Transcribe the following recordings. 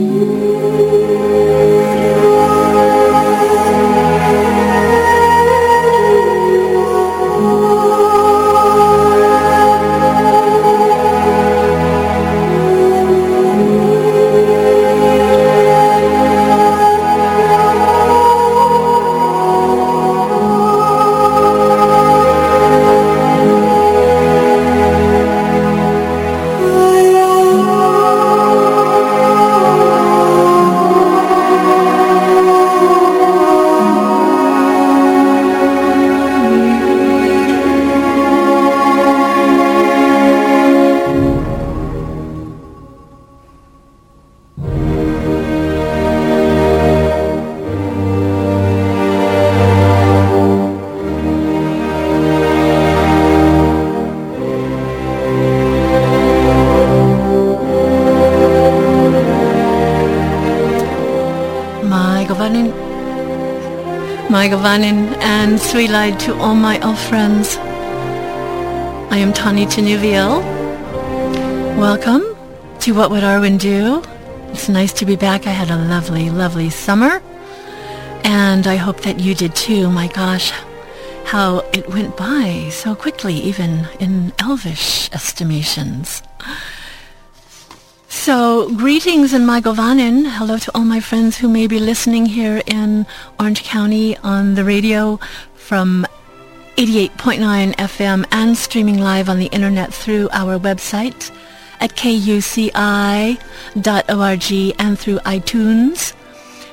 You. And Sweelide to all my elf friends. I am Tani Tenuviel. Welcome to What Would Arwen Do? It's nice to be back. I had a lovely, lovely summer. And I hope that you did too. My gosh, how it went by so quickly, even in elvish estimations. Greetings in Mae Govannen. Hello to all my friends who may be listening here in Orange County on the radio from 88.9 FM and streaming live on the internet through our website at kuci.org and through iTunes.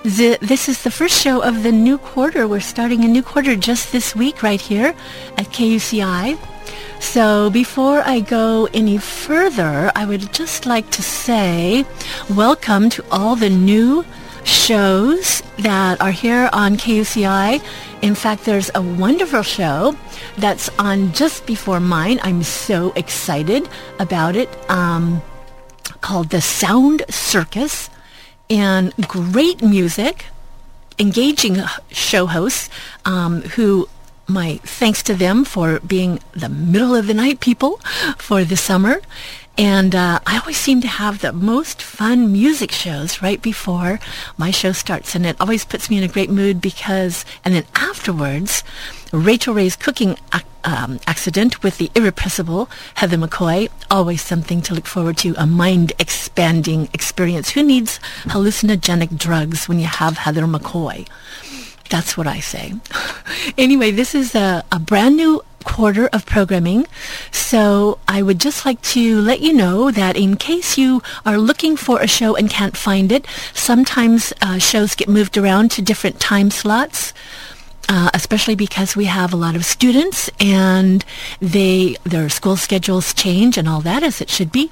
This is the first show of the new quarter. We're starting a new quarter just this week right here at KUCI. So before I go any further, I would just like to say welcome to all the new shows that are here on KUCI. In fact, there's a wonderful show that's on just before mine. I'm so excited about it. Um, called The Sound Circus and great music, engaging show hosts um, who my thanks to them for being the middle of the night people for the summer. And uh, I always seem to have the most fun music shows right before my show starts. And it always puts me in a great mood because, and then afterwards, Rachel Ray's cooking um, accident with the irrepressible Heather McCoy, always something to look forward to, a mind-expanding experience. Who needs hallucinogenic drugs when you have Heather McCoy? That's what I say. anyway, this is a, a brand new quarter of programming. So I would just like to let you know that in case you are looking for a show and can't find it, sometimes uh, shows get moved around to different time slots. Uh, especially because we have a lot of students and they their school schedules change and all that as it should be.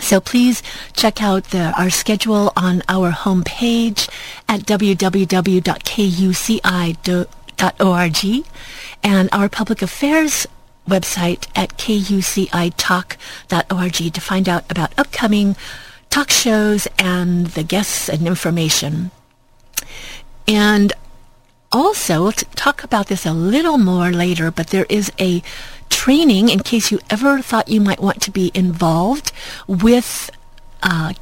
So please check out the, our schedule on our homepage at www.kuci.org and our public affairs website at kucitalk.org to find out about upcoming talk shows and the guests and information. And also, talk about this a little more later, but there is a training in case you ever thought you might want to be involved with uh,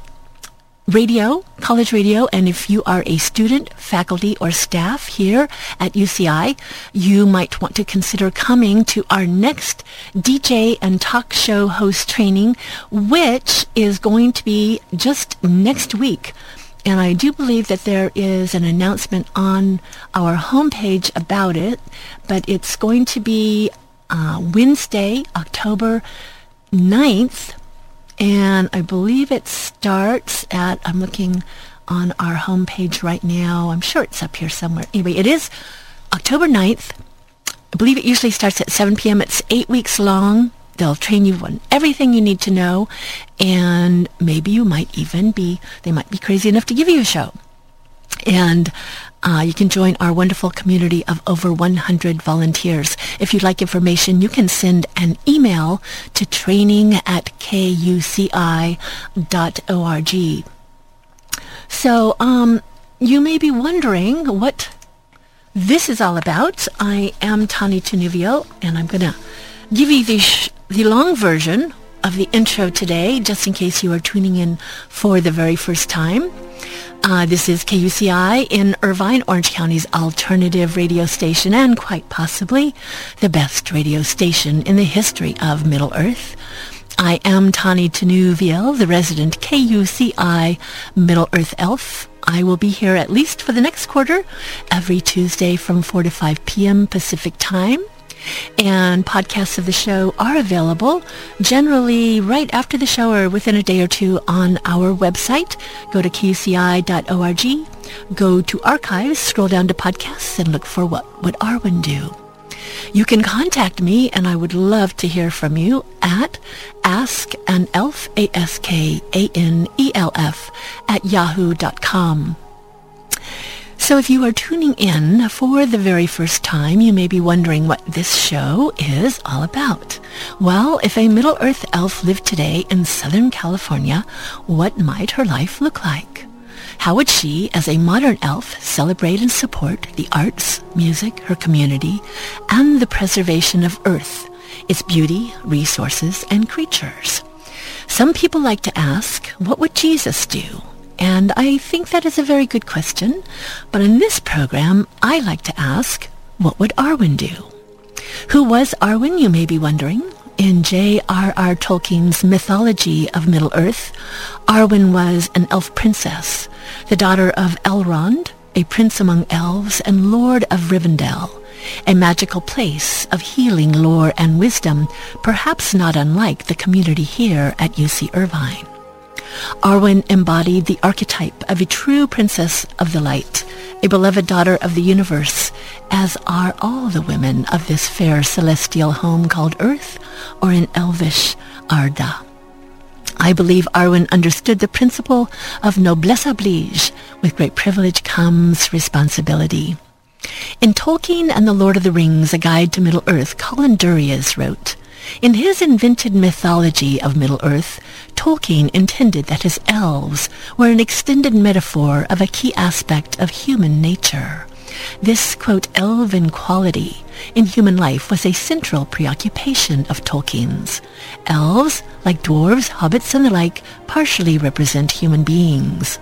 radio, college radio, and if you are a student, faculty, or staff here at UCI, you might want to consider coming to our next DJ and talk show host training, which is going to be just next week. And I do believe that there is an announcement on our homepage about it, but it's going to be uh, Wednesday, October 9th. And I believe it starts at, I'm looking on our homepage right now. I'm sure it's up here somewhere. Anyway, it is October 9th. I believe it usually starts at 7 p.m. It's eight weeks long. They'll train you on everything you need to know. And maybe you might even be, they might be crazy enough to give you a show. And uh, you can join our wonderful community of over 100 volunteers. If you'd like information, you can send an email to training at kuci.org. So um, you may be wondering what this is all about. I am Tani Tenuvio, and I'm going to give you the, sh- the long version of the intro today, just in case you are tuning in for the very first time. Uh, this is KUCI in Irvine, Orange County's alternative radio station and quite possibly the best radio station in the history of Middle Earth. I am Tani Tanuviel, the resident KUCI Middle Earth Elf. I will be here at least for the next quarter every Tuesday from 4 to 5 p.m. Pacific Time. And podcasts of the show are available generally right after the show or within a day or two on our website. Go to kuci.org, go to archives, scroll down to podcasts, and look for what would Arwen do. You can contact me, and I would love to hear from you at askanelf, A-S-K-A-N-E-L-F, at yahoo.com. So if you are tuning in for the very first time, you may be wondering what this show is all about. Well, if a Middle-earth elf lived today in Southern California, what might her life look like? How would she, as a modern elf, celebrate and support the arts, music, her community, and the preservation of Earth, its beauty, resources, and creatures? Some people like to ask, what would Jesus do? And I think that is a very good question. But in this program, I like to ask, what would Arwen do? Who was Arwen, you may be wondering? In J.R.R. Tolkien's mythology of Middle-earth, Arwen was an elf princess, the daughter of Elrond, a prince among elves and lord of Rivendell, a magical place of healing lore and wisdom, perhaps not unlike the community here at UC Irvine. Arwen embodied the archetype of a true princess of the light, a beloved daughter of the universe, as are all the women of this fair celestial home called Earth, or in Elvish, Arda. I believe Arwen understood the principle of noblesse oblige. With great privilege comes responsibility. In Tolkien and the Lord of the Rings, A Guide to Middle-earth, Colin Duriez wrote, in his invented mythology of Middle-earth, Tolkien intended that his elves were an extended metaphor of a key aspect of human nature. This, quote, elven quality in human life was a central preoccupation of Tolkien's. Elves, like dwarves, hobbits, and the like, partially represent human beings.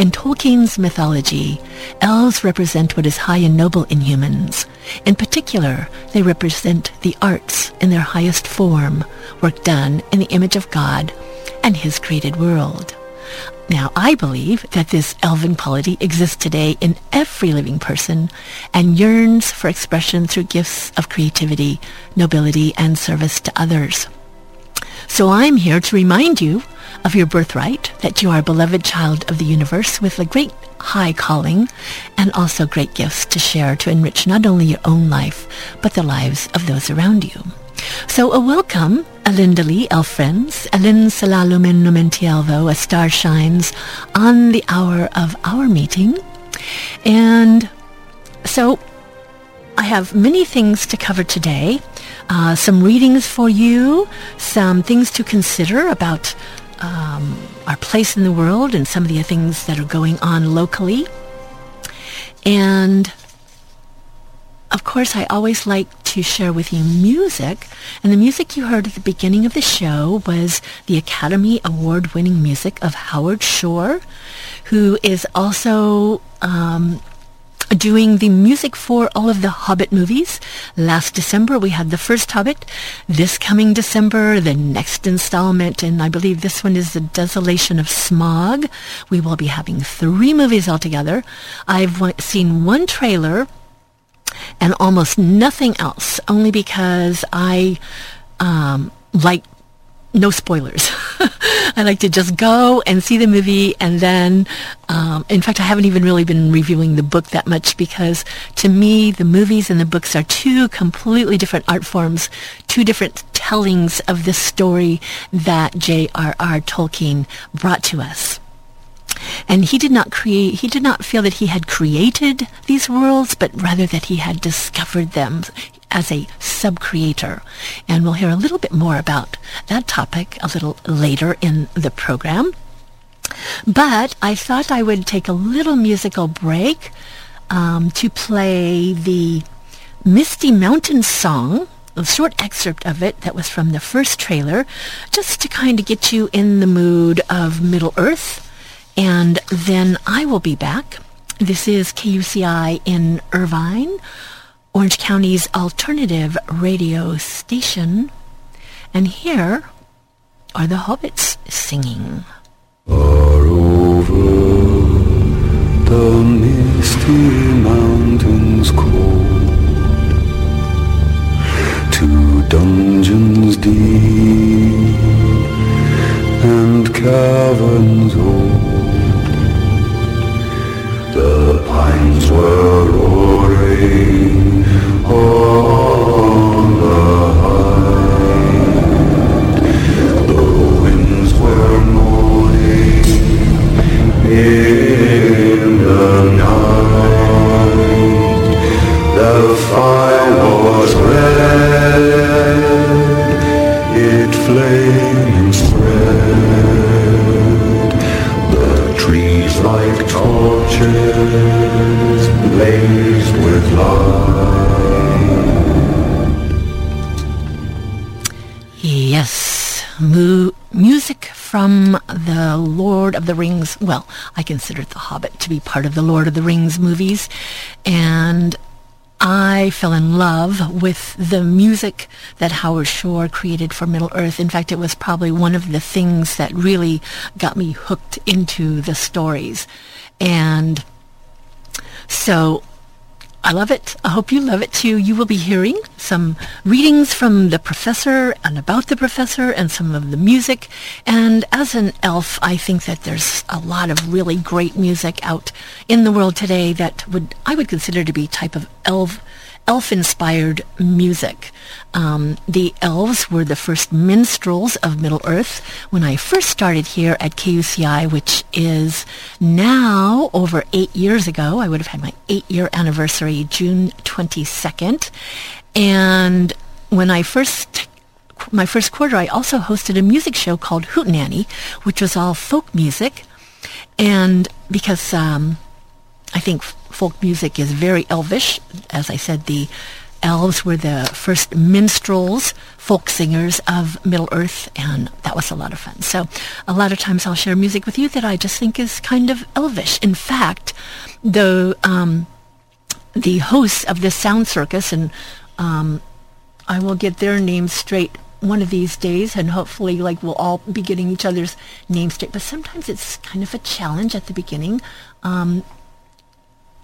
In Tolkien's mythology, elves represent what is high and noble in humans. In particular, they represent the arts in their highest form, work done in the image of God and his created world. Now, I believe that this elven quality exists today in every living person and yearns for expression through gifts of creativity, nobility, and service to others. So I'm here to remind you of your birthright, that you are a beloved child of the universe with a great high calling and also great gifts to share to enrich not only your own life, but the lives of those around you. So a welcome, Alindali, elf friends, Alin Salalumin Numentielvo, a star shines on the hour of our meeting. And so I have many things to cover today. Uh, some readings for you, some things to consider about um, our place in the world and some of the things that are going on locally. And of course, I always like to share with you music. And the music you heard at the beginning of the show was the Academy Award winning music of Howard Shore, who is also um, doing the music for all of the Hobbit movies. Last December, we had the first Hobbit. This coming December, the next installment, and I believe this one is The Desolation of Smaug. We will be having three movies altogether. I've seen one trailer and almost nothing else, only because I um, like no spoilers. I like to just go and see the movie and then, um, in fact, I haven't even really been reviewing the book that much because to me, the movies and the books are two completely different art forms, two different tellings of the story that J.R.R. Tolkien brought to us. And he did not create, he did not feel that he had created these worlds, but rather that he had discovered them as a sub-creator. And we'll hear a little bit more about that topic a little later in the program. But I thought I would take a little musical break um, to play the Misty Mountain song, a short excerpt of it that was from the first trailer, just to kind of get you in the mood of Middle Earth And then I will be back. This is KUCI in Irvine, Orange County's alternative radio station. And here are the hobbits singing. Far over the misty mountains cold To dungeons deep and caverns old The pines were roaring in the night. The fire was red, it flamed and spread. The trees like torches blazed with light. Yes, mu- music from the Lord of the Rings. Well, I consider The Hobbit to be part of the Lord of the Rings movies. And I fell in love with the music that Howard Shore created for Middle Earth. In fact, it was probably one of the things that really got me hooked into the stories. And so I love it. I hope you love it too. You will be hearing some readings from the professor and about the professor and some of the music. And as an elf, I think that there's a lot of really great music out in the world today that would I would consider to be type of elf elf-inspired music. Um, the elves were the first minstrels of Middle Earth when I first started here at KUCI, which is now over eight years ago. I would have had my eight-year anniversary June 22nd. And when I first my first quarter, I also hosted a music show called Hootenanny, which was all folk music. And because um, I think folk music is very elvish. As I said, the elves were the first minstrels, folk singers of Middle Earth, and that was a lot of fun. So a lot of times I'll share music with you that I just think is kind of elvish. In fact, the um, the hosts of this sound circus, and um, I will get their names straight one of these days and hopefully like we'll all be getting each other's names straight but sometimes it's kind of a challenge at the beginning um,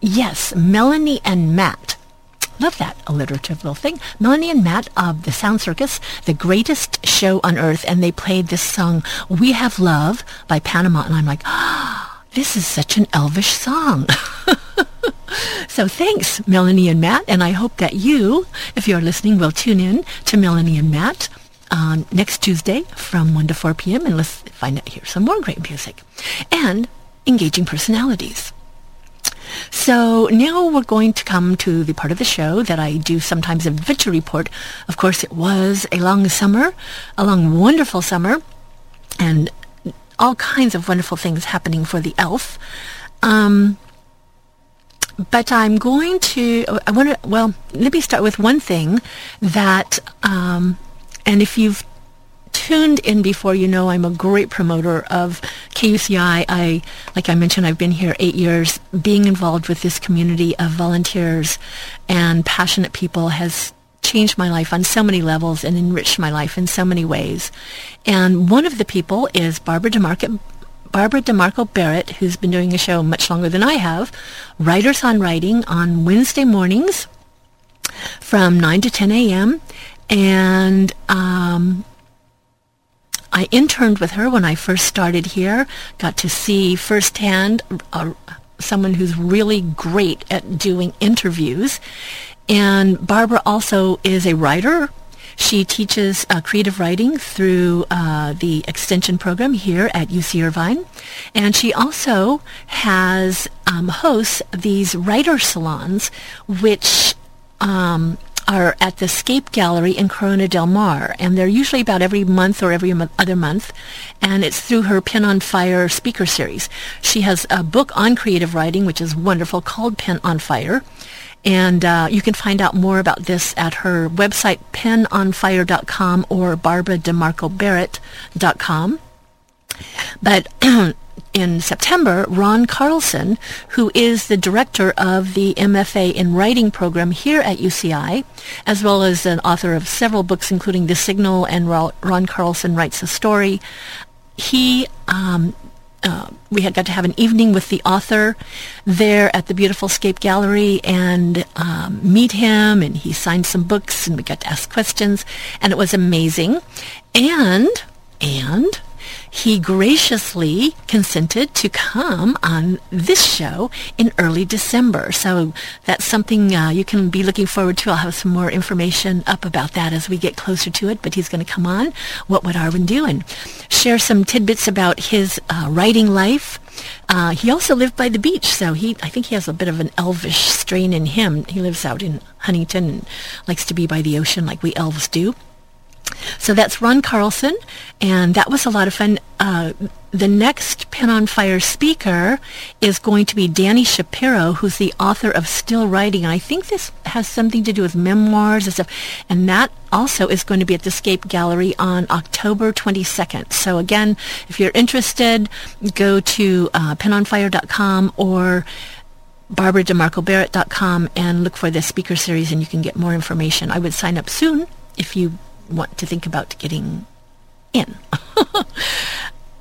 Yes, Melanie and Matt. Love that alliterative little thing. Melanie and Matt of the Sound Circus, the greatest show on earth, and they played this song, We Have Love by Panama, and I'm like, ah, this is such an elvish song. so thanks, Melanie and Matt, and I hope that you, if you're listening, will tune in to Melanie and Matt um, next Tuesday from 1 to 4 p.m. and let's find out, hear some more great music and engaging personalities. So now we're going to come to the part of the show that I do sometimes a adventure report. Of course, it was a long summer, a long wonderful summer, and all kinds of wonderful things happening for the elf. Um, but I'm going to, I want to, well, let me start with one thing that, um, and if you've tuned in before, you know I'm a great promoter of KUCI. I, like I mentioned, I've been here eight years. Being involved with this community of volunteers and passionate people has changed my life on so many levels and enriched my life in so many ways. And one of the people is Barbara DeMarco, Barbara DeMarco Barrett, who's been doing a show much longer than I have, Writers on Writing on Wednesday mornings from 9 to 10 a.m. And um, I interned with her when I first started here, got to see firsthand uh, someone who's really great at doing interviews. And Barbara also is a writer. She teaches uh, creative writing through uh, the extension program here at UC Irvine. And she also has um, hosts these writer salons, which um, are at the Scape Gallery in Corona del Mar, and they're usually about every month or every other month, and it's through her Pen on Fire speaker series. She has a book on creative writing, which is wonderful, called Pen on Fire, and uh, you can find out more about this at her website, penonfire.com or barbarademarcobarrett.com. But in September, Ron Carlson, who is the director of the MFA in Writing program here at UCI, as well as an author of several books, including The Signal and Ron Carlson Writes a Story. He um, uh, we had got to have an evening with the author there at the beautiful Scape Gallery and um, meet him, and he signed some books, and we got to ask questions, and it was amazing. And and he graciously consented to come on this show in early December. So that's something uh, you can be looking forward to. I'll have some more information up about that as we get closer to it. But he's going to come on. What would Arwen do? And share some tidbits about his uh, writing life. Uh, he also lived by the beach, so he I think he has a bit of an elvish strain in him. He lives out in Huntington and likes to be by the ocean like we elves do. So that's Ron Carlson, and that was a lot of fun. Uh, the next Pen on Fire speaker is going to be Dani Shapiro, who's the author of Still Writing. I think this has something to do with memoirs and stuff. And that also is going to be at the Scape Gallery on October 22nd. So again, if you're interested, go to uh, penonfire.com or barbarademarcobarrett.com and look for the speaker series and you can get more information. I would sign up soon if you want to think about getting in.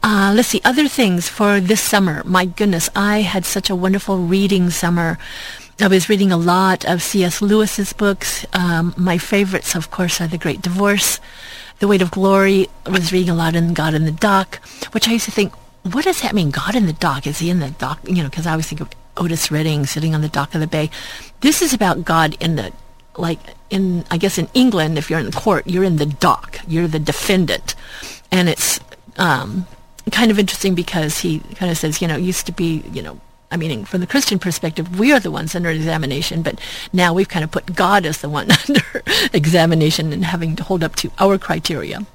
uh, let's see, other things for this summer. My goodness, I had such a wonderful reading summer. I was reading a lot of C.S. Lewis's books. Um, my favorites, of course, are The Great Divorce, The Weight of Glory. I was reading a lot in God in the Dock, which I used to think, what does that mean? God in the dock? Is he in the dock? You know, because I always think of Otis Redding sitting on the dock of the bay. This is about God in the like in I guess in England, if you're in the court, you're in the dock. You're the defendant, and it's um, kind of interesting because he kind of says, you know, used to be, you know. I mean, from the Christian perspective, we are the ones under examination, but now we've kind of put God as the one under examination and having to hold up to our criteria.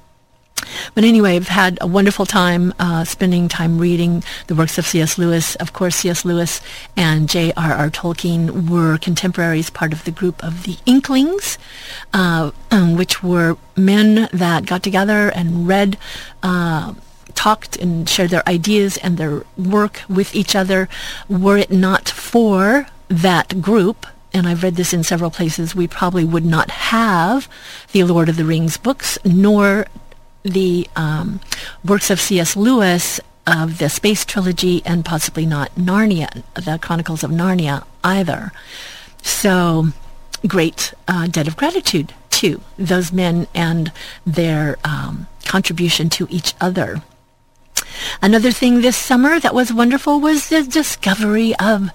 But anyway, I've had a wonderful time uh, spending time reading the works of C.S. Lewis. Of course, C.S. Lewis and J.R.R. Tolkien were contemporaries, part of the group of the Inklings, uh, which were men that got together and read. Uh, talked and shared their ideas and their work with each other. Were it not for that group, and I've read this in several places, we probably would not have the Lord of the Rings books, nor the um, works of C.S. Lewis of the Space Trilogy and possibly not Narnia, the Chronicles of Narnia either. So, great uh, debt of gratitude to those men and their um, contribution to each other. Another thing this summer that was wonderful was the discovery of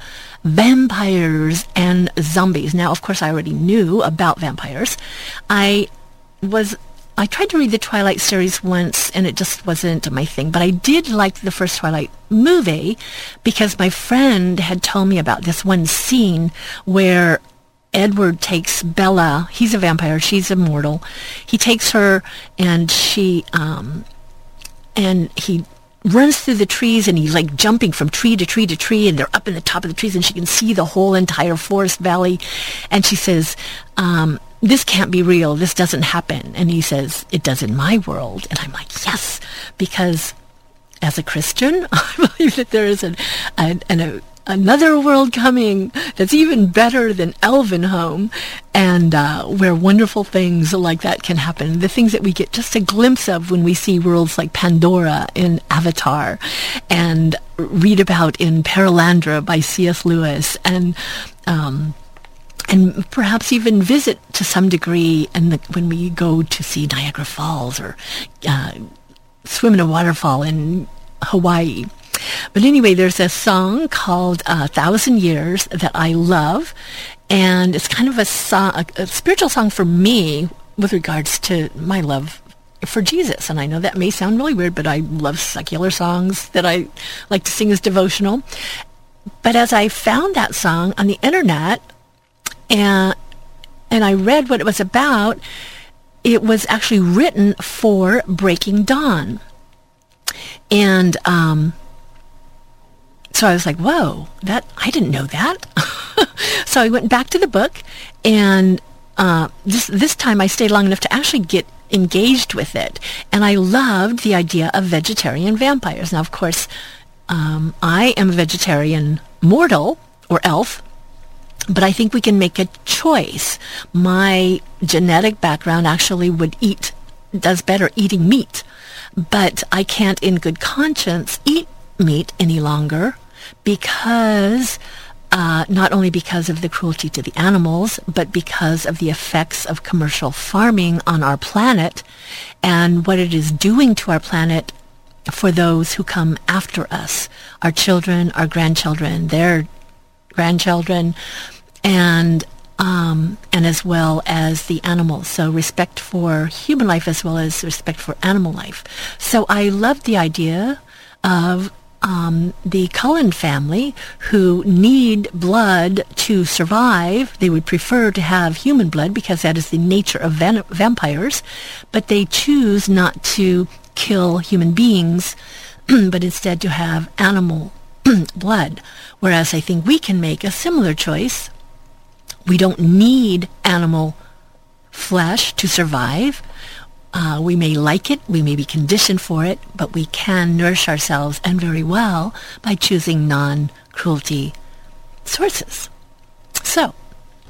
vampires and zombies. Now, of course, I already knew about vampires. I was I tried to read the Twilight series once and it just wasn't my thing, but I did like the first Twilight movie because my friend had told me about this one scene where Edward takes Bella, he's a vampire, she's immortal. He takes her and she um and he runs through the trees and he's like jumping from tree to tree to tree and they're up in the top of the trees and she can see the whole entire forest valley and she says um, this can't be real. This doesn't happen. And he says, it does in my world. And I'm like, yes, because as a Christian, I believe that there is an, an, an another world coming that's even better than Elvenhome, and uh, where wonderful things like that can happen. The things that we get just a glimpse of when we see worlds like Pandora in Avatar, and read about in Perelandra by C.S. Lewis, and um, and perhaps even visit to some degree and when we go to see Niagara Falls or uh, swim in a waterfall in Hawaii. But anyway, there's a song called uh, Thousand Years that I love, and it's kind of a, song, a, a spiritual song for me with regards to my love for Jesus. And I know that may sound really weird, but I love secular songs that I like to sing as devotional. But as I found that song on the internet, and and I read what it was about. It was actually written for Breaking Dawn, and um, so I was like, "Whoa, that I didn't know that." so I went back to the book, and uh, this this time I stayed long enough to actually get engaged with it, and I loved the idea of vegetarian vampires. Now, of course, Um, I am a vegetarian mortal or elf, but I think we can make a choice. My genetic background actually would eat, does better eating meat, but I can't in good conscience eat meat any longer because uh, not only because of the cruelty to the animals, but because of the effects of commercial farming on our planet and what it is doing to our planet for those who come after us, our children, our grandchildren, their grandchildren, and um, and as well as the animals. So respect for human life as well as respect for animal life. So I love the idea of um, the Cullen family who need blood to survive. They would prefer to have human blood because that is the nature of van- vampires, but they choose not to kill human beings, but instead to have animal blood. Whereas I think we can make a similar choice. We don't need animal flesh to survive. Uh, we may like it, we may be conditioned for it, but we can nourish ourselves and very well by choosing non-cruelty sources. So,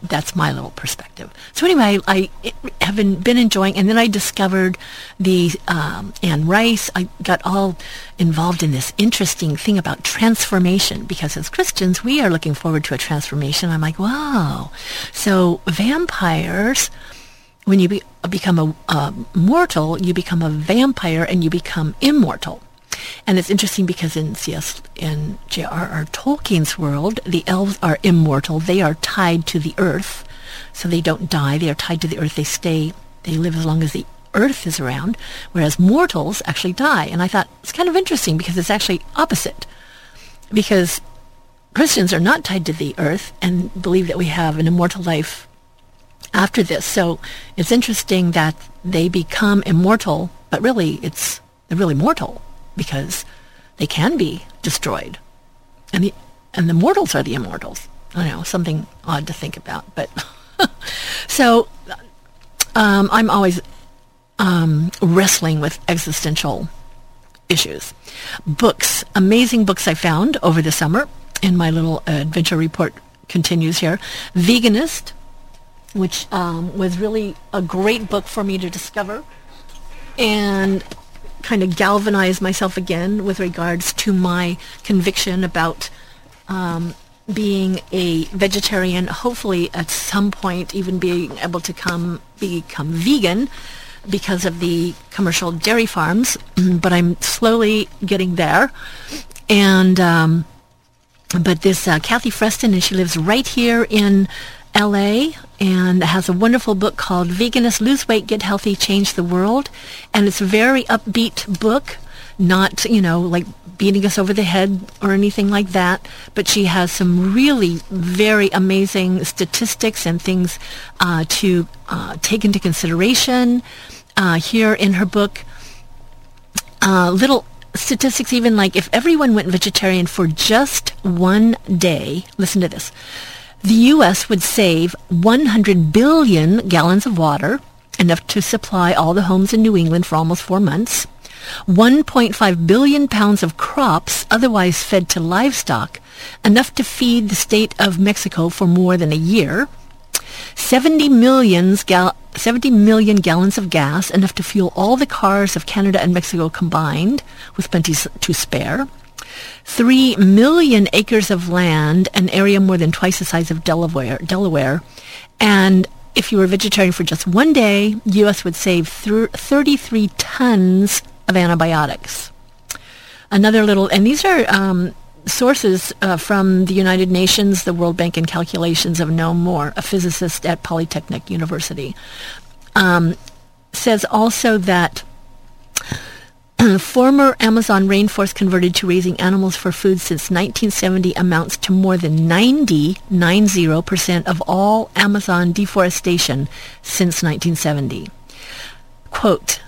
that's my little perspective. So anyway, I, I have been, been, enjoying, and then I discovered the um, Anne Rice. I got all involved in this interesting thing about transformation because as Christians, we are looking forward to a transformation. I'm like, wow. So vampires, when you be, become a, a mortal, you become a vampire and you become immortal. And it's interesting because in C.S. in J.R.R. Tolkien's world, the elves are immortal. They are tied to the earth, so they don't die. They are tied to the earth. They stay. They live as long as the earth is around, whereas mortals actually die. And I thought it's kind of interesting because it's actually opposite. Because Christians are not tied to the earth and believe that we have an immortal life after this. So it's interesting that they become immortal, but really it's they're really mortal because they can be destroyed. And the, and the mortals are the immortals. I know, something odd to think about. But so um, I'm always um, wrestling with existential issues. Books, amazing books I found over the summer in my little adventure report continues here. Veganist, which um, was really a great book for me to discover. And kind of galvanize myself again with regards to my conviction about um, being a vegetarian, hopefully at some point even being able to come become vegan because of the commercial dairy farms, but I'm slowly getting there. And um, but this uh, Kathy Freston, and she lives right here in LA and has a wonderful book called Veganist Lose Weight, Get Healthy, Change the World. And it's a very upbeat book, not, you know, like beating us over the head or anything like that. But she has some really very amazing statistics and things uh, to uh, take into consideration uh, here in her book. Uh, little statistics even like if everyone went vegetarian for just one day, listen to this the U.S. would save 100 billion gallons of water, enough to supply all the homes in New England for almost four months, 1.5 billion pounds of crops otherwise fed to livestock, enough to feed the state of Mexico for more than a year, 70, millions gal- 70 million gallons of gas, enough to fuel all the cars of Canada and Mexico combined, with plenty to spare, 3 million acres of land, an area more than twice the size of Delaware, Delaware. And if you were vegetarian for just one day, U.S. would save 33 tons of antibiotics. Another little, and these are um, sources uh, from the United Nations, the World Bank, and calculations of Noam Mohr, a physicist at Polytechnic University, um, says also that Former Amazon rainforest converted to raising animals for food since 1970 amounts to more than 90, 90% of all Amazon deforestation since 1970. Quote,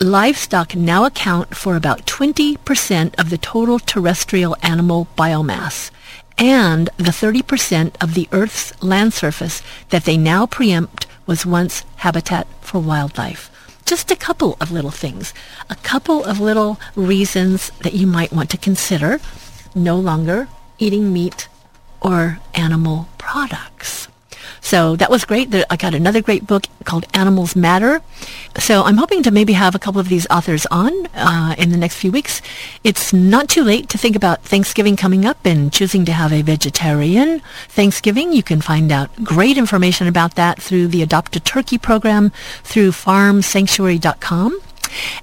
livestock now account for about 20% of the total terrestrial animal biomass and the 30% of the Earth's land surface that they now preempt was once habitat for wildlife just a couple of little things, a couple of little reasons that you might want to consider no longer eating meat or animal products. So that was great. I got another great book called Animals Matter. So I'm hoping to maybe have a couple of these authors on uh, in the next few weeks. It's not too late to think about Thanksgiving coming up and choosing to have a vegetarian Thanksgiving. You can find out great information about that through the Adopt a Turkey program through farmsanctuary.com.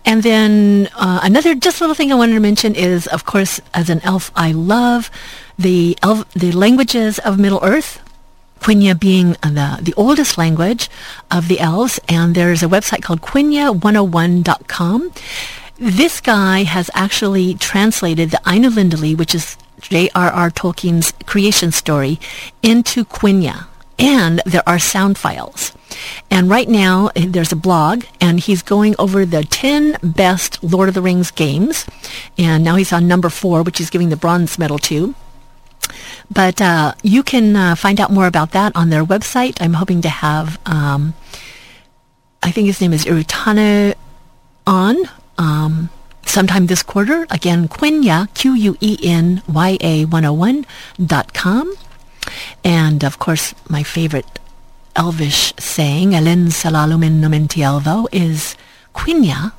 And then uh, another just little thing I wanted to mention is, of course, as an elf, I love the elf, the languages of Middle Earth. Quenya being the, the oldest language of the elves, and there's a website called Quenya101.com. This guy has actually translated the Ainulindalë, which is J.R.R. Tolkien's creation story, into Quenya. And there are sound files. And right now, eh, there's a blog, and he's going over the 10 best Lord of the Rings games. And now he's on number four, which he's giving the bronze medal to. But uh, you can uh, find out more about that on their website. I'm hoping to have, um, I think his name is Irutana on um, sometime this quarter. Again, Quenya, Q-U-E-N-Y-A 101.com. And of course, my favorite Elvish saying, Elen salalumin nomenti elvo, is Quenya.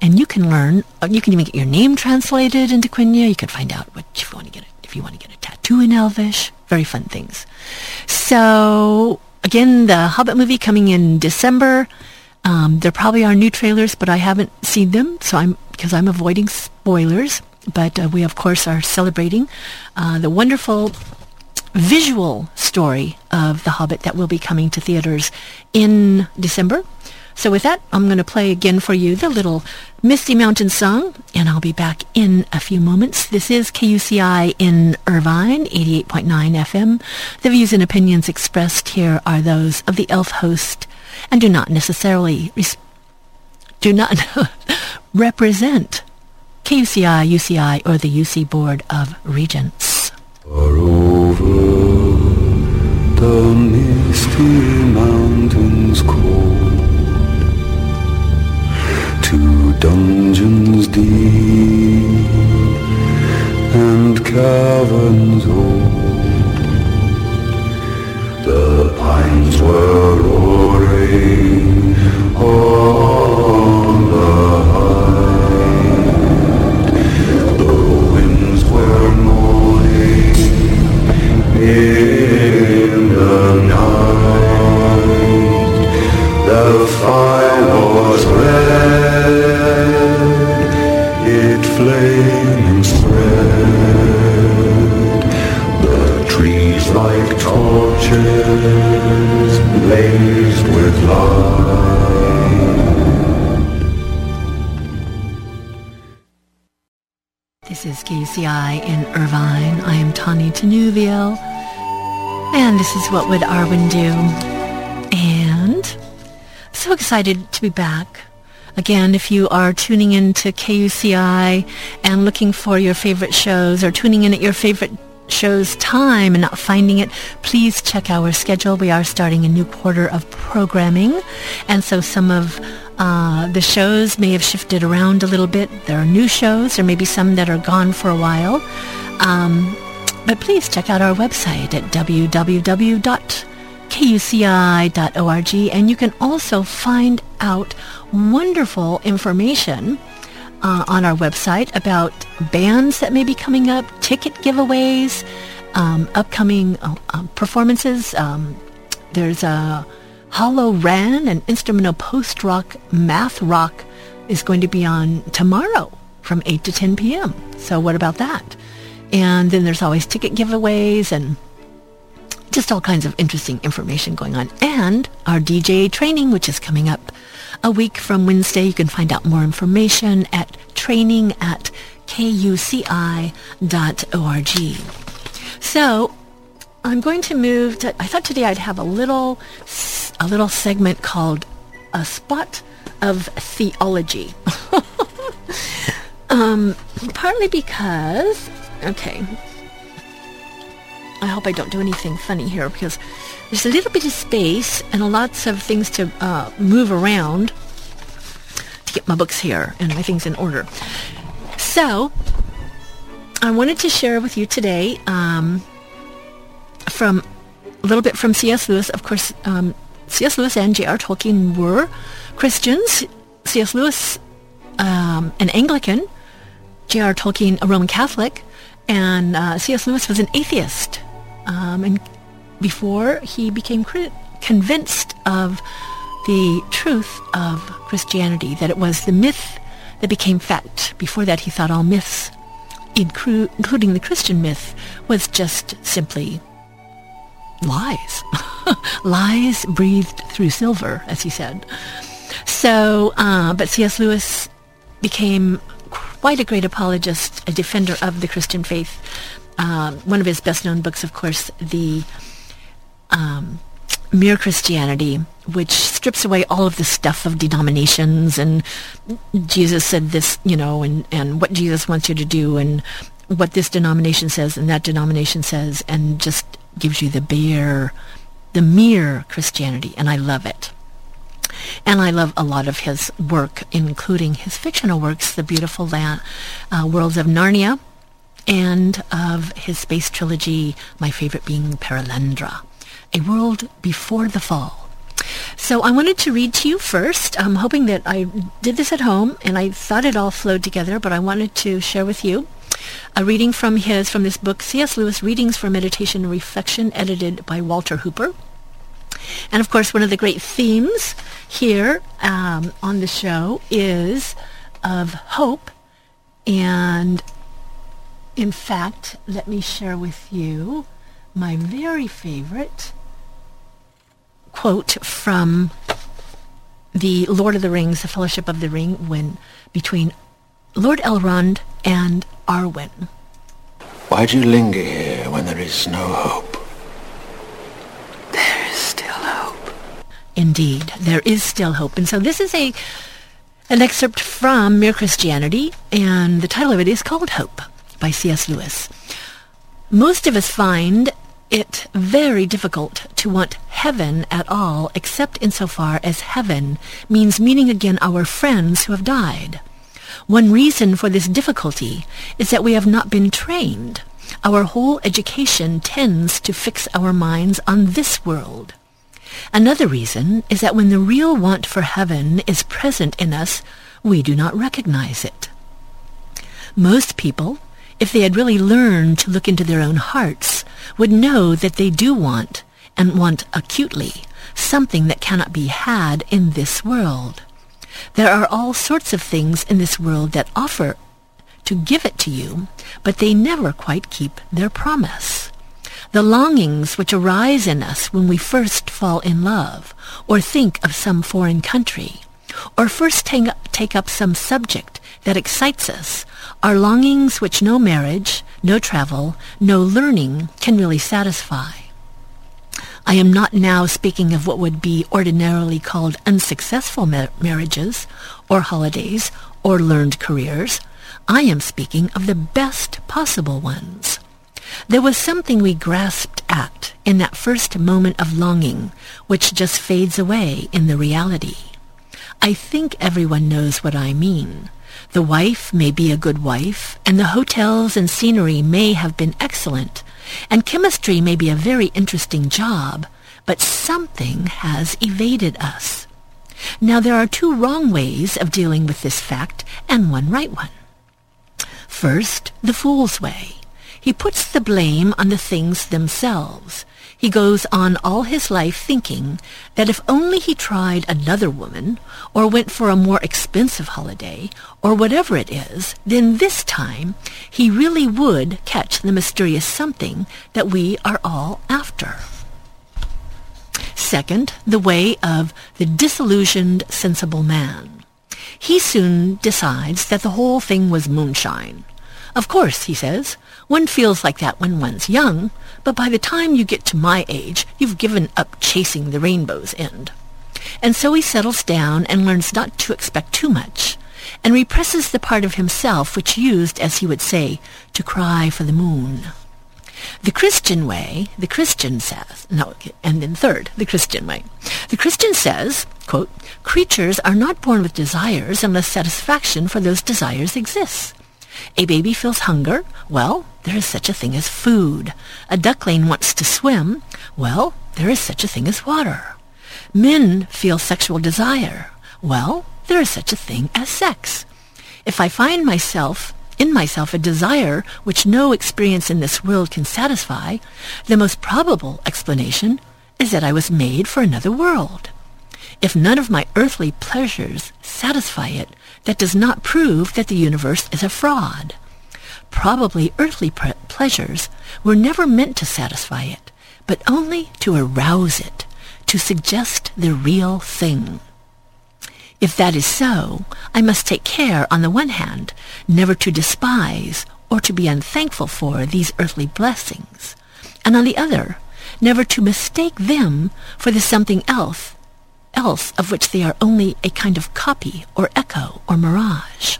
And you can learn, uh, you can even get your name translated into Quenya. You can find out what you want to get it, you want to get a tattoo in Elvish. Very fun things. So again, the Hobbit movie coming in December. Um, there probably are new trailers, but I haven't seen them, so I'm because I'm avoiding spoilers. But uh, we, of course, are celebrating uh, the wonderful visual story of The Hobbit that will be coming to theaters in December. So with that, I'm going to play again for you the little Misty Mountain song, and I'll be back in a few moments. This is KUCI in Irvine, 88.9 FM. The views and opinions expressed here are those of the elf host and do not necessarily res- do not represent KUCI, UCI, or the UC Board of Regents. Over the misty mountains cold dungeons deep and caverns old. The pines were roaring on the height. The winds were moaning The fire was red, it flamed and spread. The trees like torches blazed with light. This is KUCI in Irvine. I am Tani Tanuviel. And this is What Would Arwen Do? So excited to be back. Again, if you are tuning in to KUCI and looking for your favorite shows or tuning in at your favorite show's time and not finding it, please check our schedule. We are starting a new quarter of programming. And so some of uh, the shows may have shifted around a little bit. There are new shows. There may be some that are gone for a while. Um, but please check out our website at www.kuci.org and you can also find out wonderful information uh, on our website about bands that may be coming up, ticket giveaways, um, upcoming uh, um, performances. Um, there's a Hollow Ran, an instrumental post-rock math rock, is going to be on tomorrow from 8 to 10 p.m. So what about that? And then there's always ticket giveaways and just all kinds of interesting information going on. And our DJ training, which is coming up a week from Wednesday. You can find out more information at training at kuci.org. So I'm going to move to, I thought today I'd have a little, a little segment called A Spot of Theology. um, partly because, okay, I hope I don't do anything funny here because there's a little bit of space and lots of things to uh, move around to get my books here and my things in order. So, I wanted to share with you today um, from a little bit from C.S. Lewis. Of course, um, C.S. Lewis and J.R. Tolkien were Christians. C.S. Lewis, um, an Anglican, J.R. Tolkien, a Roman Catholic, and uh, C.S. Lewis was an atheist. Um, and before he became cri- convinced of the truth of Christianity, that it was the myth that became fact. Before that, he thought all myths, inclu- including the Christian myth, was just simply lies. lies breathed through silver, as he said. So, uh, but C.S. Lewis became quite a great apologist, a defender of the Christian faith. Um, one of his best-known books, of course, the um, Mere Christianity, which strips away all of the stuff of denominations and Jesus said this, you know, and, and what Jesus wants you to do and what this denomination says and that denomination says and just gives you the bare, the mere Christianity. And I love it. And I love a lot of his work, including his fictional works, the beautiful land, uh, Worlds of Narnia, and of his space trilogy, my favorite being Perelandra, A World Before the Fall. So I wanted to read to you first. I'm hoping that I did this at home and I thought it all flowed together, but I wanted to share with you a reading from his, from this book, C.S. Lewis, Readings for Meditation and Reflection, edited by Walter Hooper. And of course, one of the great themes here um, on the show is of hope. And in fact, let me share with you my very favorite quote from the Lord of the Rings, the Fellowship of the Ring, when between Lord Elrond and Arwen. Why do you linger here when there is no hope? There is still hope. Indeed, there is still hope. And so this is a an excerpt from Mere Christianity, and the title of it is called Hope by C.S. Lewis. Most of us find it very difficult to want heaven at all, except insofar as heaven means meeting again our friends who have died. One reason for this difficulty is that we have not been trained. Our whole education tends to fix our minds on this world. Another reason is that when the real want for heaven is present in us, we do not recognize it. Most people, if they had really learned to look into their own hearts, would know that they do want, and want acutely, something that cannot be had in this world. There are all sorts of things in this world that offer to give it to you, but they never quite keep their promise. The longings which arise in us when we first fall in love, or think of some foreign country, or first take up some subject that excites us, are longings which no marriage, no travel, no learning can really satisfy. I am not now speaking of what would be ordinarily called unsuccessful ma- marriages, or holidays, or learned careers. I am speaking of the best possible ones. There was something we grasped at in that first moment of longing, which just fades away in the reality. I think everyone knows what I mean. The wife may be a good wife, and the hotels and scenery may have been excellent, and chemistry may be a very interesting job, but something has evaded us. Now there are two wrong ways of dealing with this fact, and one right one. First, the fool's way. He puts the blame on the things themselves. He goes on all his life thinking that if only he tried another woman, or went for a more expensive holiday, or whatever it is, then this time he really would catch the mysterious something that we are all after. Second, the way of the disillusioned, sensible man. He soon decides that the whole thing was moonshine. Of course, he says, one feels like that when one's young, but by the time you get to my age, you've given up chasing the rainbow's end. And so he settles down and learns not to expect too much, and represses the part of himself which used, as he would say, to cry for the moon. The Christian way, the Christian says, no, and then third, the Christian way. The Christian says, quote, creatures are not born with desires unless satisfaction for those desires exists. A baby feels hunger. Well, there is such a thing as food. A duckling wants to swim. Well, there is such a thing as water. Men feel sexual desire. Well, there is such a thing as sex. If I find myself in myself a desire which no experience in this world can satisfy, the most probable explanation is that I was made for another world. If none of my earthly pleasures satisfy it, that does not prove that the universe is a fraud. Probably earthly pre- pleasures were never meant to satisfy it, but only to arouse it, to suggest the real thing. If that is so, I must take care, on the one hand, never to despise or to be unthankful for these earthly blessings, and on the other, never to mistake them for the something else, else of which they are only a kind of copy or echo or mirage.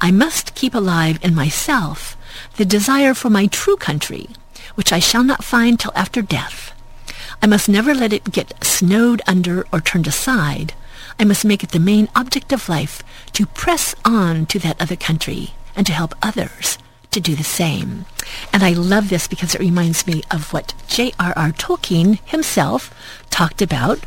I must keep alive in myself the desire for my true country, which I shall not find till after death. I must never let it get snowed under or turned aside, I must make it the main object of life to press on to that other country and to help others to do the same. And I love this because it reminds me of what J.R.R. Tolkien himself talked about.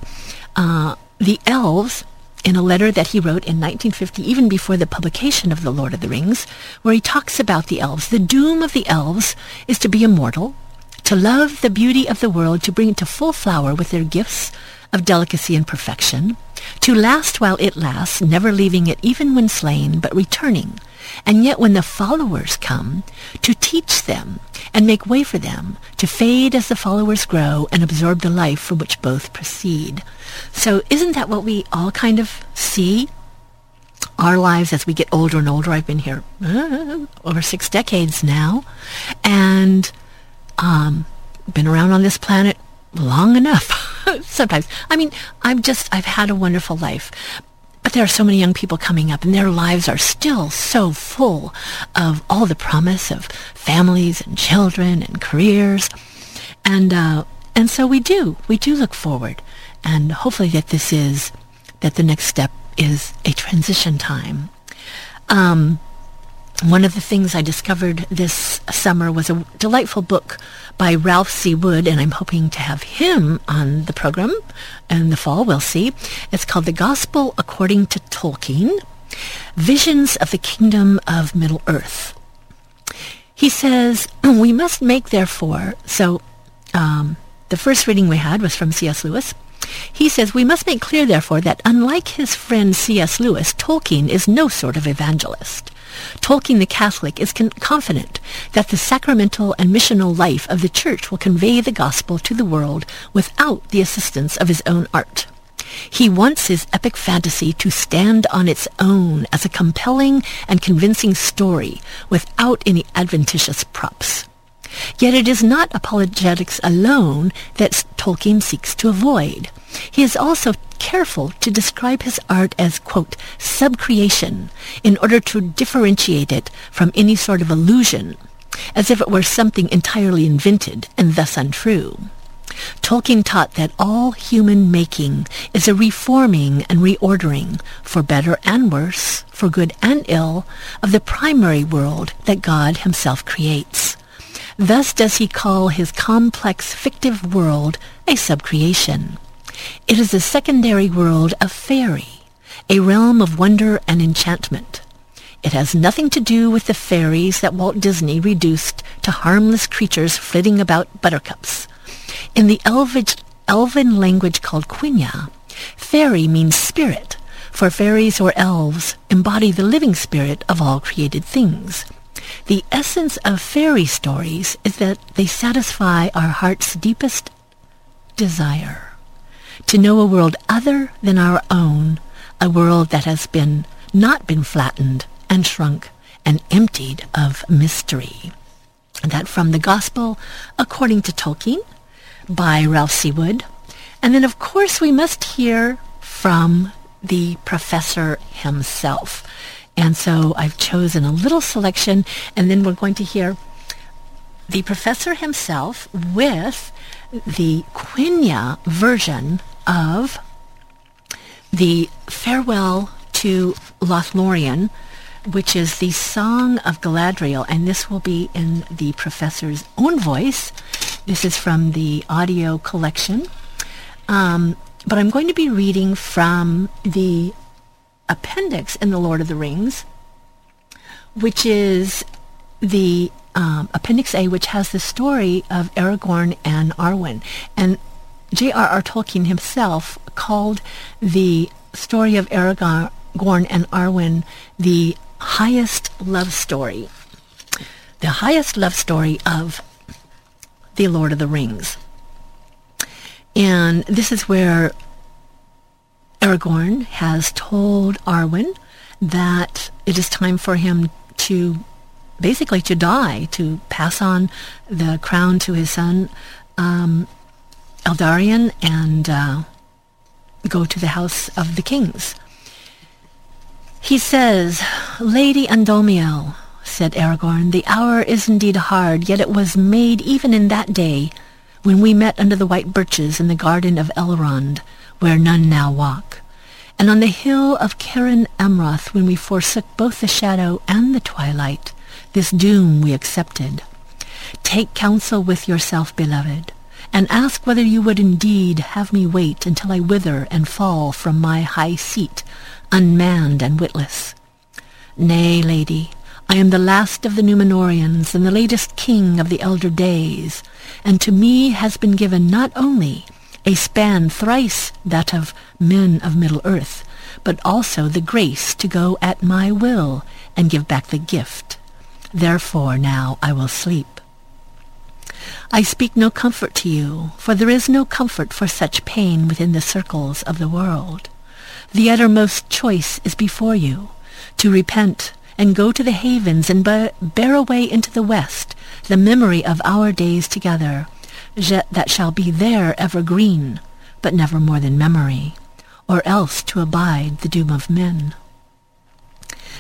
Uh, the elves in a letter that he wrote in 1950, even before the publication of The Lord of the Rings, where he talks about the elves. The doom of the elves is to be immortal, to love the beauty of the world, to bring it to full flower with their gifts of delicacy and perfection, to last while it lasts, never leaving it even when slain, but returning, and yet when the followers come, to teach them and make way for them, to fade as the followers grow and absorb the life from which both proceed. So isn't that what we all kind of see? Our lives as we get older and older. I've been here uh, over six decades now, and um, been around on this planet long enough sometimes. I mean, I'm just, I've had a wonderful life. But there are so many young people coming up, and their lives are still so full of all the promise of families and children and careers. And, uh, and so we do, we do look forward. And hopefully that this is, that the next step is a transition time. Um, one of the things I discovered this summer was a delightful book by Ralph C. Wood, and I'm hoping to have him on the program in the fall. We'll see. It's called The Gospel According to Tolkien Visions of the Kingdom of Middle Earth. He says, We must make, therefore, so um, the first reading we had was from C.S. Lewis. He says, We must make clear, therefore, that unlike his friend C.S. Lewis, Tolkien is no sort of evangelist. Tolkien the Catholic is con- confident that the sacramental and missional life of the Church will convey the gospel to the world without the assistance of his own art. He wants his epic fantasy to stand on its own as a compelling and convincing story without any adventitious props. Yet it is not apologetics alone that Tolkien seeks to avoid. He is also careful to describe his art as, quote, subcreation in order to differentiate it from any sort of illusion, as if it were something entirely invented and thus untrue. Tolkien taught that all human making is a reforming and reordering, for better and worse, for good and ill, of the primary world that God himself creates. Thus does he call his complex fictive world a subcreation. It is a secondary world of fairy, a realm of wonder and enchantment. It has nothing to do with the fairies that Walt Disney reduced to harmless creatures flitting about buttercups. In the elvish, elven language called Quenya, fairy means spirit, for fairies or elves embody the living spirit of all created things. The essence of fairy stories is that they satisfy our heart's deepest desire to know a world other than our own, a world that has been not been flattened and shrunk and emptied of mystery. And that from the Gospel according to Tolkien by Ralph C. Wood. And then, of course, we must hear from the professor himself. And so I've chosen a little selection, and then we're going to hear the professor himself with the Quenya version of the Farewell to Lothlorien which is the Song of Galadriel, and this will be in the professor's own voice. This is from the audio collection. Um, but I'm going to be reading from the appendix in The Lord of the Rings, which is the um, Appendix A, which has the story of Aragorn and Arwen. And J.R.R. Tolkien himself called the story of Aragorn and Arwen the highest love story, the highest love story of the Lord of the Rings. And this is where Aragorn has told Arwen that it is time for him to basically to die, to pass on the crown to his son um, Eldarion and uh, go to the house of the kings. He says, Lady Undómiel, said Aragorn, the hour is indeed hard, yet it was made even in that day when we met under the white birches in the garden of Elrond, where none now walk, and on the hill of Cerin Amroth when we forsook both the shadow and the twilight, this doom we accepted. Take counsel with yourself, beloved, and ask whether you would indeed have me wait until I wither and fall from my high seat, unmanned and witless. Nay, lady, I am the last of the Númenóreans and the latest king of the elder days, and to me has been given not only a span thrice that of men of Middle-earth, but also the grace to go at my will and give back the gift. Therefore now I will sleep. I speak no comfort to you, for there is no comfort for such pain within the circles of the world. The uttermost choice is before you, to repent and go to the havens and bear away into the west the memory of our days together, yet that shall be there evergreen, but never more than memory, or else to abide the doom of men.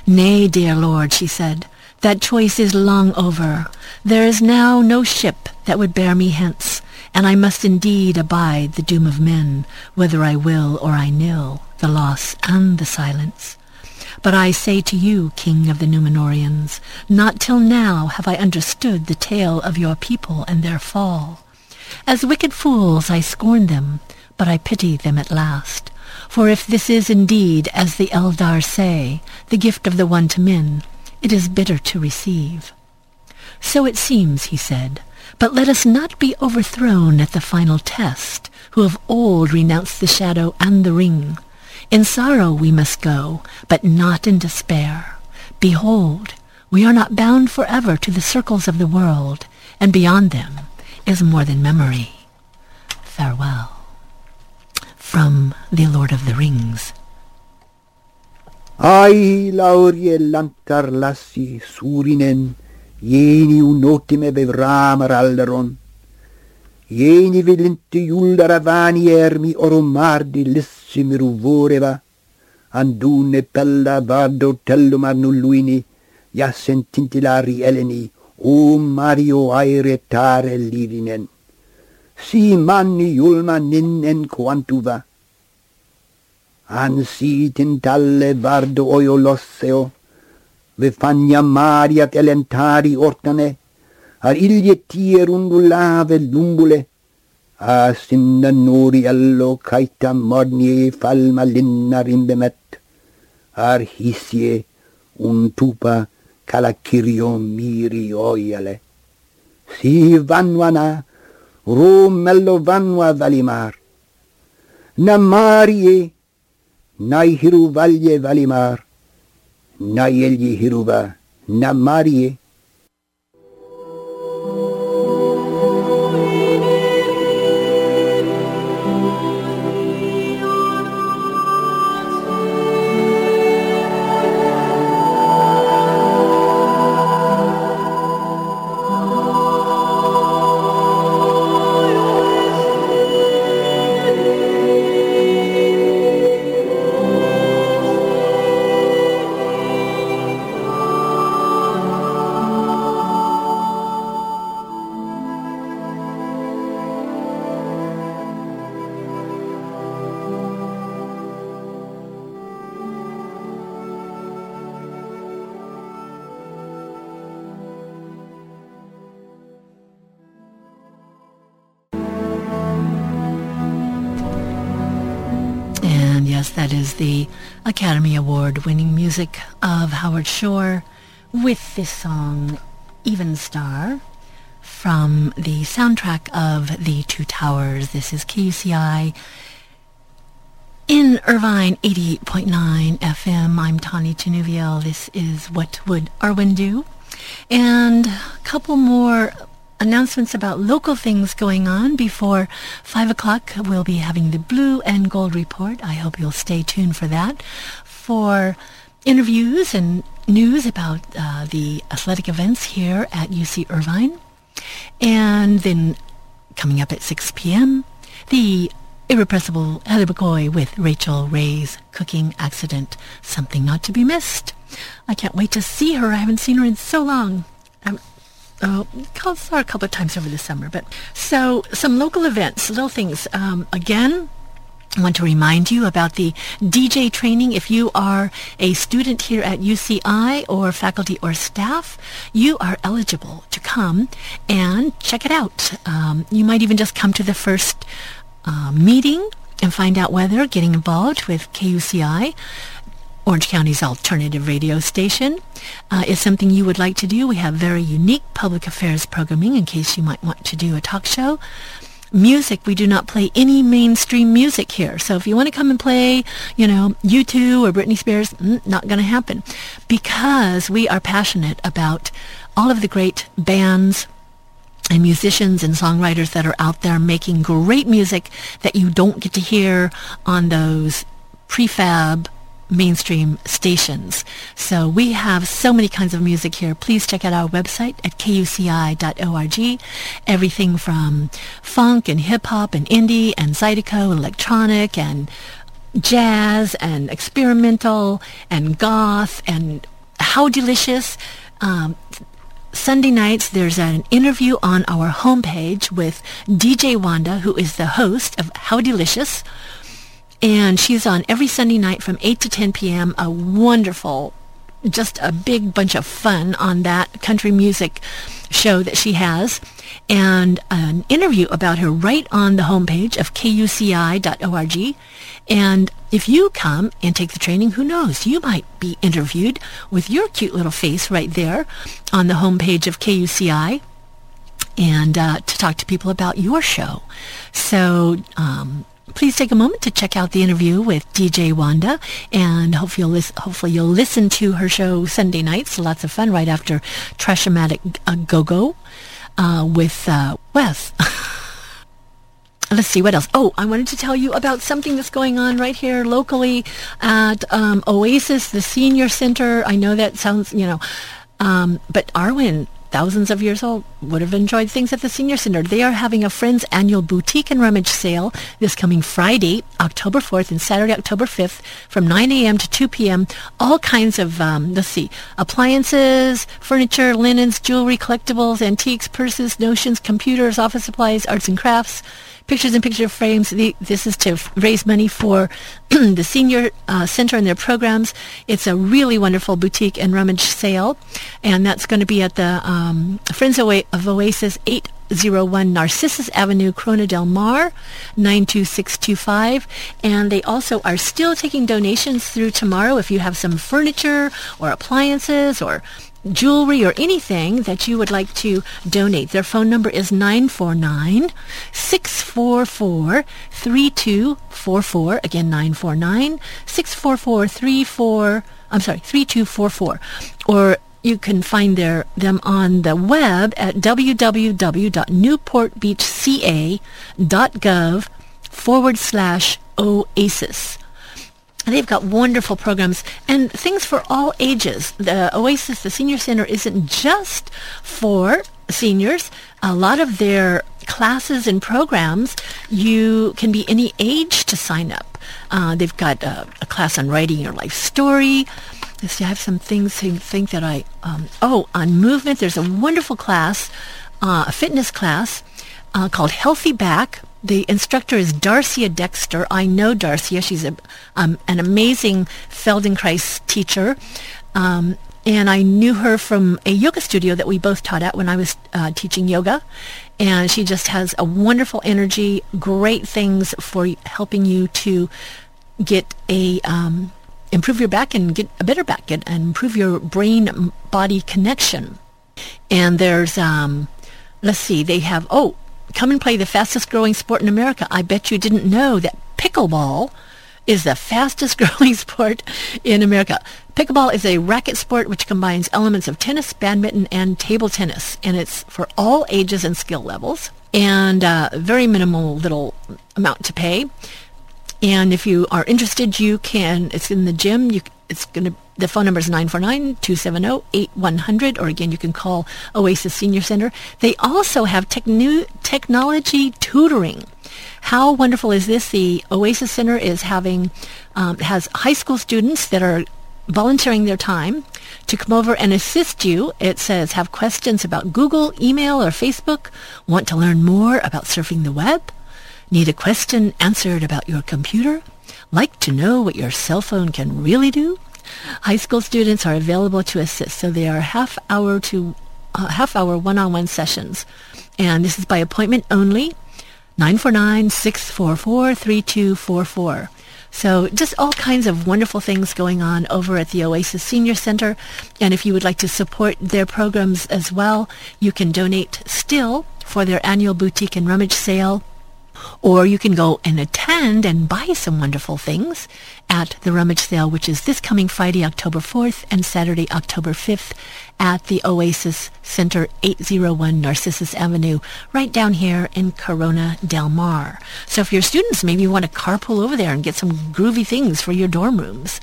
Nay, dear Lord, she said, that choice is long over. There is now no ship that would bear me hence, and I must indeed abide the doom of men, whether I will or I nill, the loss and the silence. But I say to you, King of the Númenóreans, not till now have I understood the tale of your people and their fall. As wicked fools I scorn them, but I pity them at last. For if this is indeed, as the Eldar say, the gift of the one to men, it is bitter to receive. So it seems, he said, but let us not be overthrown at the final test, who of old renounced the shadow and the ring. In sorrow we must go, but not in despair. Behold, we are not bound forever to the circles of the world, and beyond them is more than memory. Farewell. From The Lord of the Rings. Ai laurie lantar lassi surinen, Ieni un ottime bevramar alleron. Ieni velente iuldar avani ermi oromar di lissimi ruvoreva. Andune pella bardo tellum arnulluini, ja sentintilari eleni, o Mario aere tare lirinen. Si manni iulma ninnen quantuva. Ansi tintalle bardo oiolosseo, ve fagna mariat elentari ortane, ar ilje tier undulave lumbule, a sinna nuri allo kaita mornie falma linna rimbemet, ar hisje un tupa kalakirio miri oiale. Si vanwana, ro mello vanwa valimar, na marie, nai hiru valje valimar, نه یلگی هیروبه نه ماریه. This song, Evenstar, from the soundtrack of The Two Towers. This is KUCI in Irvine 88.9 FM. I'm Tawny Tenuviel. This is What Would Arwen Do? And a couple more announcements about local things going on before 5 o'clock. We'll be having the Blue and Gold Report. I hope you'll stay tuned for that. For interviews and news about uh, the athletic events here at UC Irvine. And then coming up at 6 p.m., the irrepressible Heather McCoy with Rachael Ray's cooking accident. Something not to be missed. I can't wait to see her. I haven't seen her in so long. I'm, oh, saw her a couple of times over the summer. But so some local events, little things. Um, again, I want to remind you about the DJ training. If you are a student here at UCI or faculty or staff, you are eligible to come and check it out. Um, you might even just come to the first uh, meeting and find out whether getting involved with KUCI Orange County's alternative radio station uh, is something you would like to do. We have very unique public affairs programming in case you might want to do a talk show. Music, we do not play any mainstream music here. So if you want to come and play, you know, U2 or Britney Spears, mm, not going to happen because we are passionate about all of the great bands, and musicians and songwriters that are out there making great music that you don't get to hear on those prefab mainstream stations. So we have so many kinds of music here. Please check out our website at kuci.org. Everything from funk and hip hop and indie and zydeco and electronic and jazz and experimental and goth and how delicious. Um, Sunday nights, there's an interview on our homepage with DJ Wanda, who is the host of How Delicious. And she's on every Sunday night from 8 to 10 p.m. A wonderful, just a big bunch of fun on that country music show that she has. And an interview about her right on the homepage of kuci.org. And if you come and take the training, who knows? You might be interviewed with your cute little face right there on the homepage of KUCI and uh, to talk to people about your show. So um, please take a moment to check out the interview with DJ Wanda, and hopefully you'll, lis- hopefully you'll listen to her show Sunday nights. Lots of fun right after Trashomatic uh, Go Go uh, with uh, Wes. let's see what else. Oh, I wanted to tell you about something that's going on right here locally at um, Oasis, the senior center. I know that sounds, you know, um, but Arwen thousands of years old, would have enjoyed things at the Senior Center. They are having a Friends annual boutique and rummage sale this coming Friday, October 4th, and Saturday, October 5th, from 9 a.m. to 2 p.m. All kinds of, um, let's see, appliances, furniture, linens, jewelry, collectibles, antiques, purses, notions, computers, office supplies, arts and crafts, pictures and picture frames. The, this is to raise money for the senior uh, center and their programs. It's a really wonderful boutique and rummage sale, and that's going to be at the um, Friends of Oasis 801 Narcissus Avenue, Corona del Mar, 92625. And they also are still taking donations through tomorrow if you have some furniture or appliances or jewelry or anything that you would like to donate. Their phone number is 949-644-3244. Again, 949-644-34, I'm sorry, 3244. Or you can find their, them on the web at www.newportbeachca.gov forward slash oasis. They've got wonderful programs and things for all ages. The Oasis, the Senior Center, isn't just for seniors. A lot of their classes and programs, you can be any age to sign up. Uh, they've got a, a, class on writing your life story. Let's see, I have some things to think that I, um, oh, on movement, there's a wonderful class, uh, a fitness class uh, called Healthy Back the instructor is Darcia Dexter. I know Darcia. She's a, um, an amazing Feldenkrais teacher. Um, and I knew her from a yoga studio that we both taught at when I was uh, teaching yoga. And she just has a wonderful energy, great things for helping you to get a um, improve your back and get a better back and, improve your brain body connection. And there's um, let's see, they have oh, come and play the fastest growing sport in America. I bet you didn't know that pickleball is the fastest growing sport in America. Pickleball is a racket sport which combines elements of tennis, badminton, and table tennis, and it's for all ages and skill levels, and uh, very minimal little amount to pay. And if you are interested, you can. It's in the gym. You, it's going to. The phone number is 949-270-8100, or again, you can call Oasis Senior Center. They also have technology tutoring. How wonderful is this? The Oasis Center is having um, has high school students that are volunteering their time to come over and assist you. It says have questions about Google, email, or Facebook. Want to learn more about surfing the web? Need a question answered about your computer? Like to know what your cell phone can really do? High school students are available to assist, so they are half hour to uh, half hour one-on-one sessions, and this is by appointment only. 949-644-3244. So just all kinds of wonderful things going on over at the Oasis Senior Center. And if you would like to support their programs as well, you can donate still for their annual boutique and rummage sale or you can go and attend and buy some wonderful things at the rummage sale, which is this coming Friday, October 4th and Saturday, October 5th at the Oasis Center, 801 Narcissus Avenue, right down here in Corona Del Mar. So if your students maybe you want to carpool over there and get some groovy things for your dorm rooms.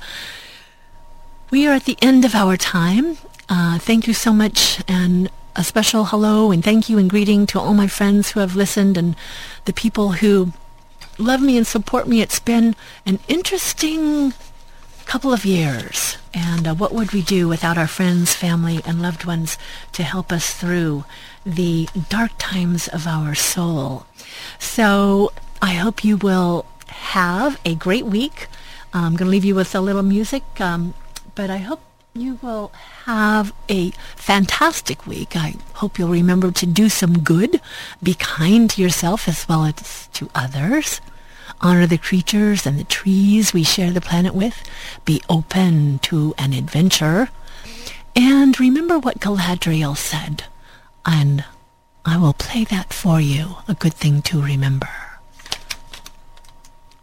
We are at the end of our time. Uh, thank you so much and a special hello and thank you and greeting to all my friends who have listened and the people who love me and support me. It's been an interesting couple of years. And uh, what would we do without our friends, family, and loved ones to help us through the dark times of our soul? So I hope you will have a great week. I'm going to leave you with a little music, um, but I hope you will have a fantastic week. I hope you'll remember to do some good, be kind to yourself as well as to others, honor the creatures and the trees we share the planet with, be open to an adventure, and remember what Galadriel said, and I will play that for you, a good thing to remember.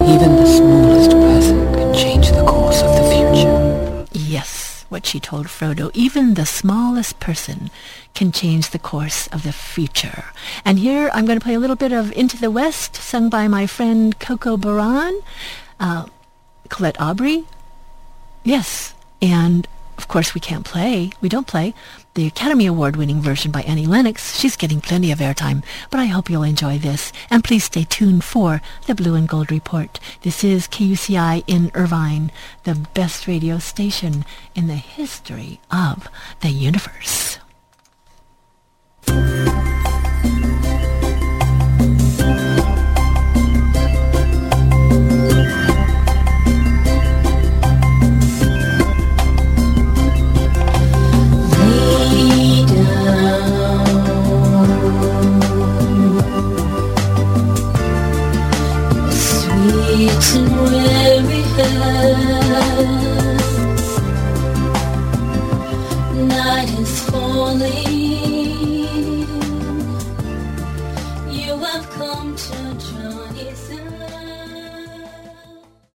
Even the smallest person can change the course of the future. Yes what she told Frodo, even the smallest person can change the course of the future. And here I'm going to play a little bit of Into the West, sung by my friend Coco Baran, uh, Colette Aubrey. Yes, and of course we can't play, we don't play, the Academy Award winning version by Annie Lennox. She's getting plenty of airtime, but I hope you'll enjoy this. And please stay tuned for the Blue and Gold Report. This is KUCI in Irvine, the best radio station in the history of the universe.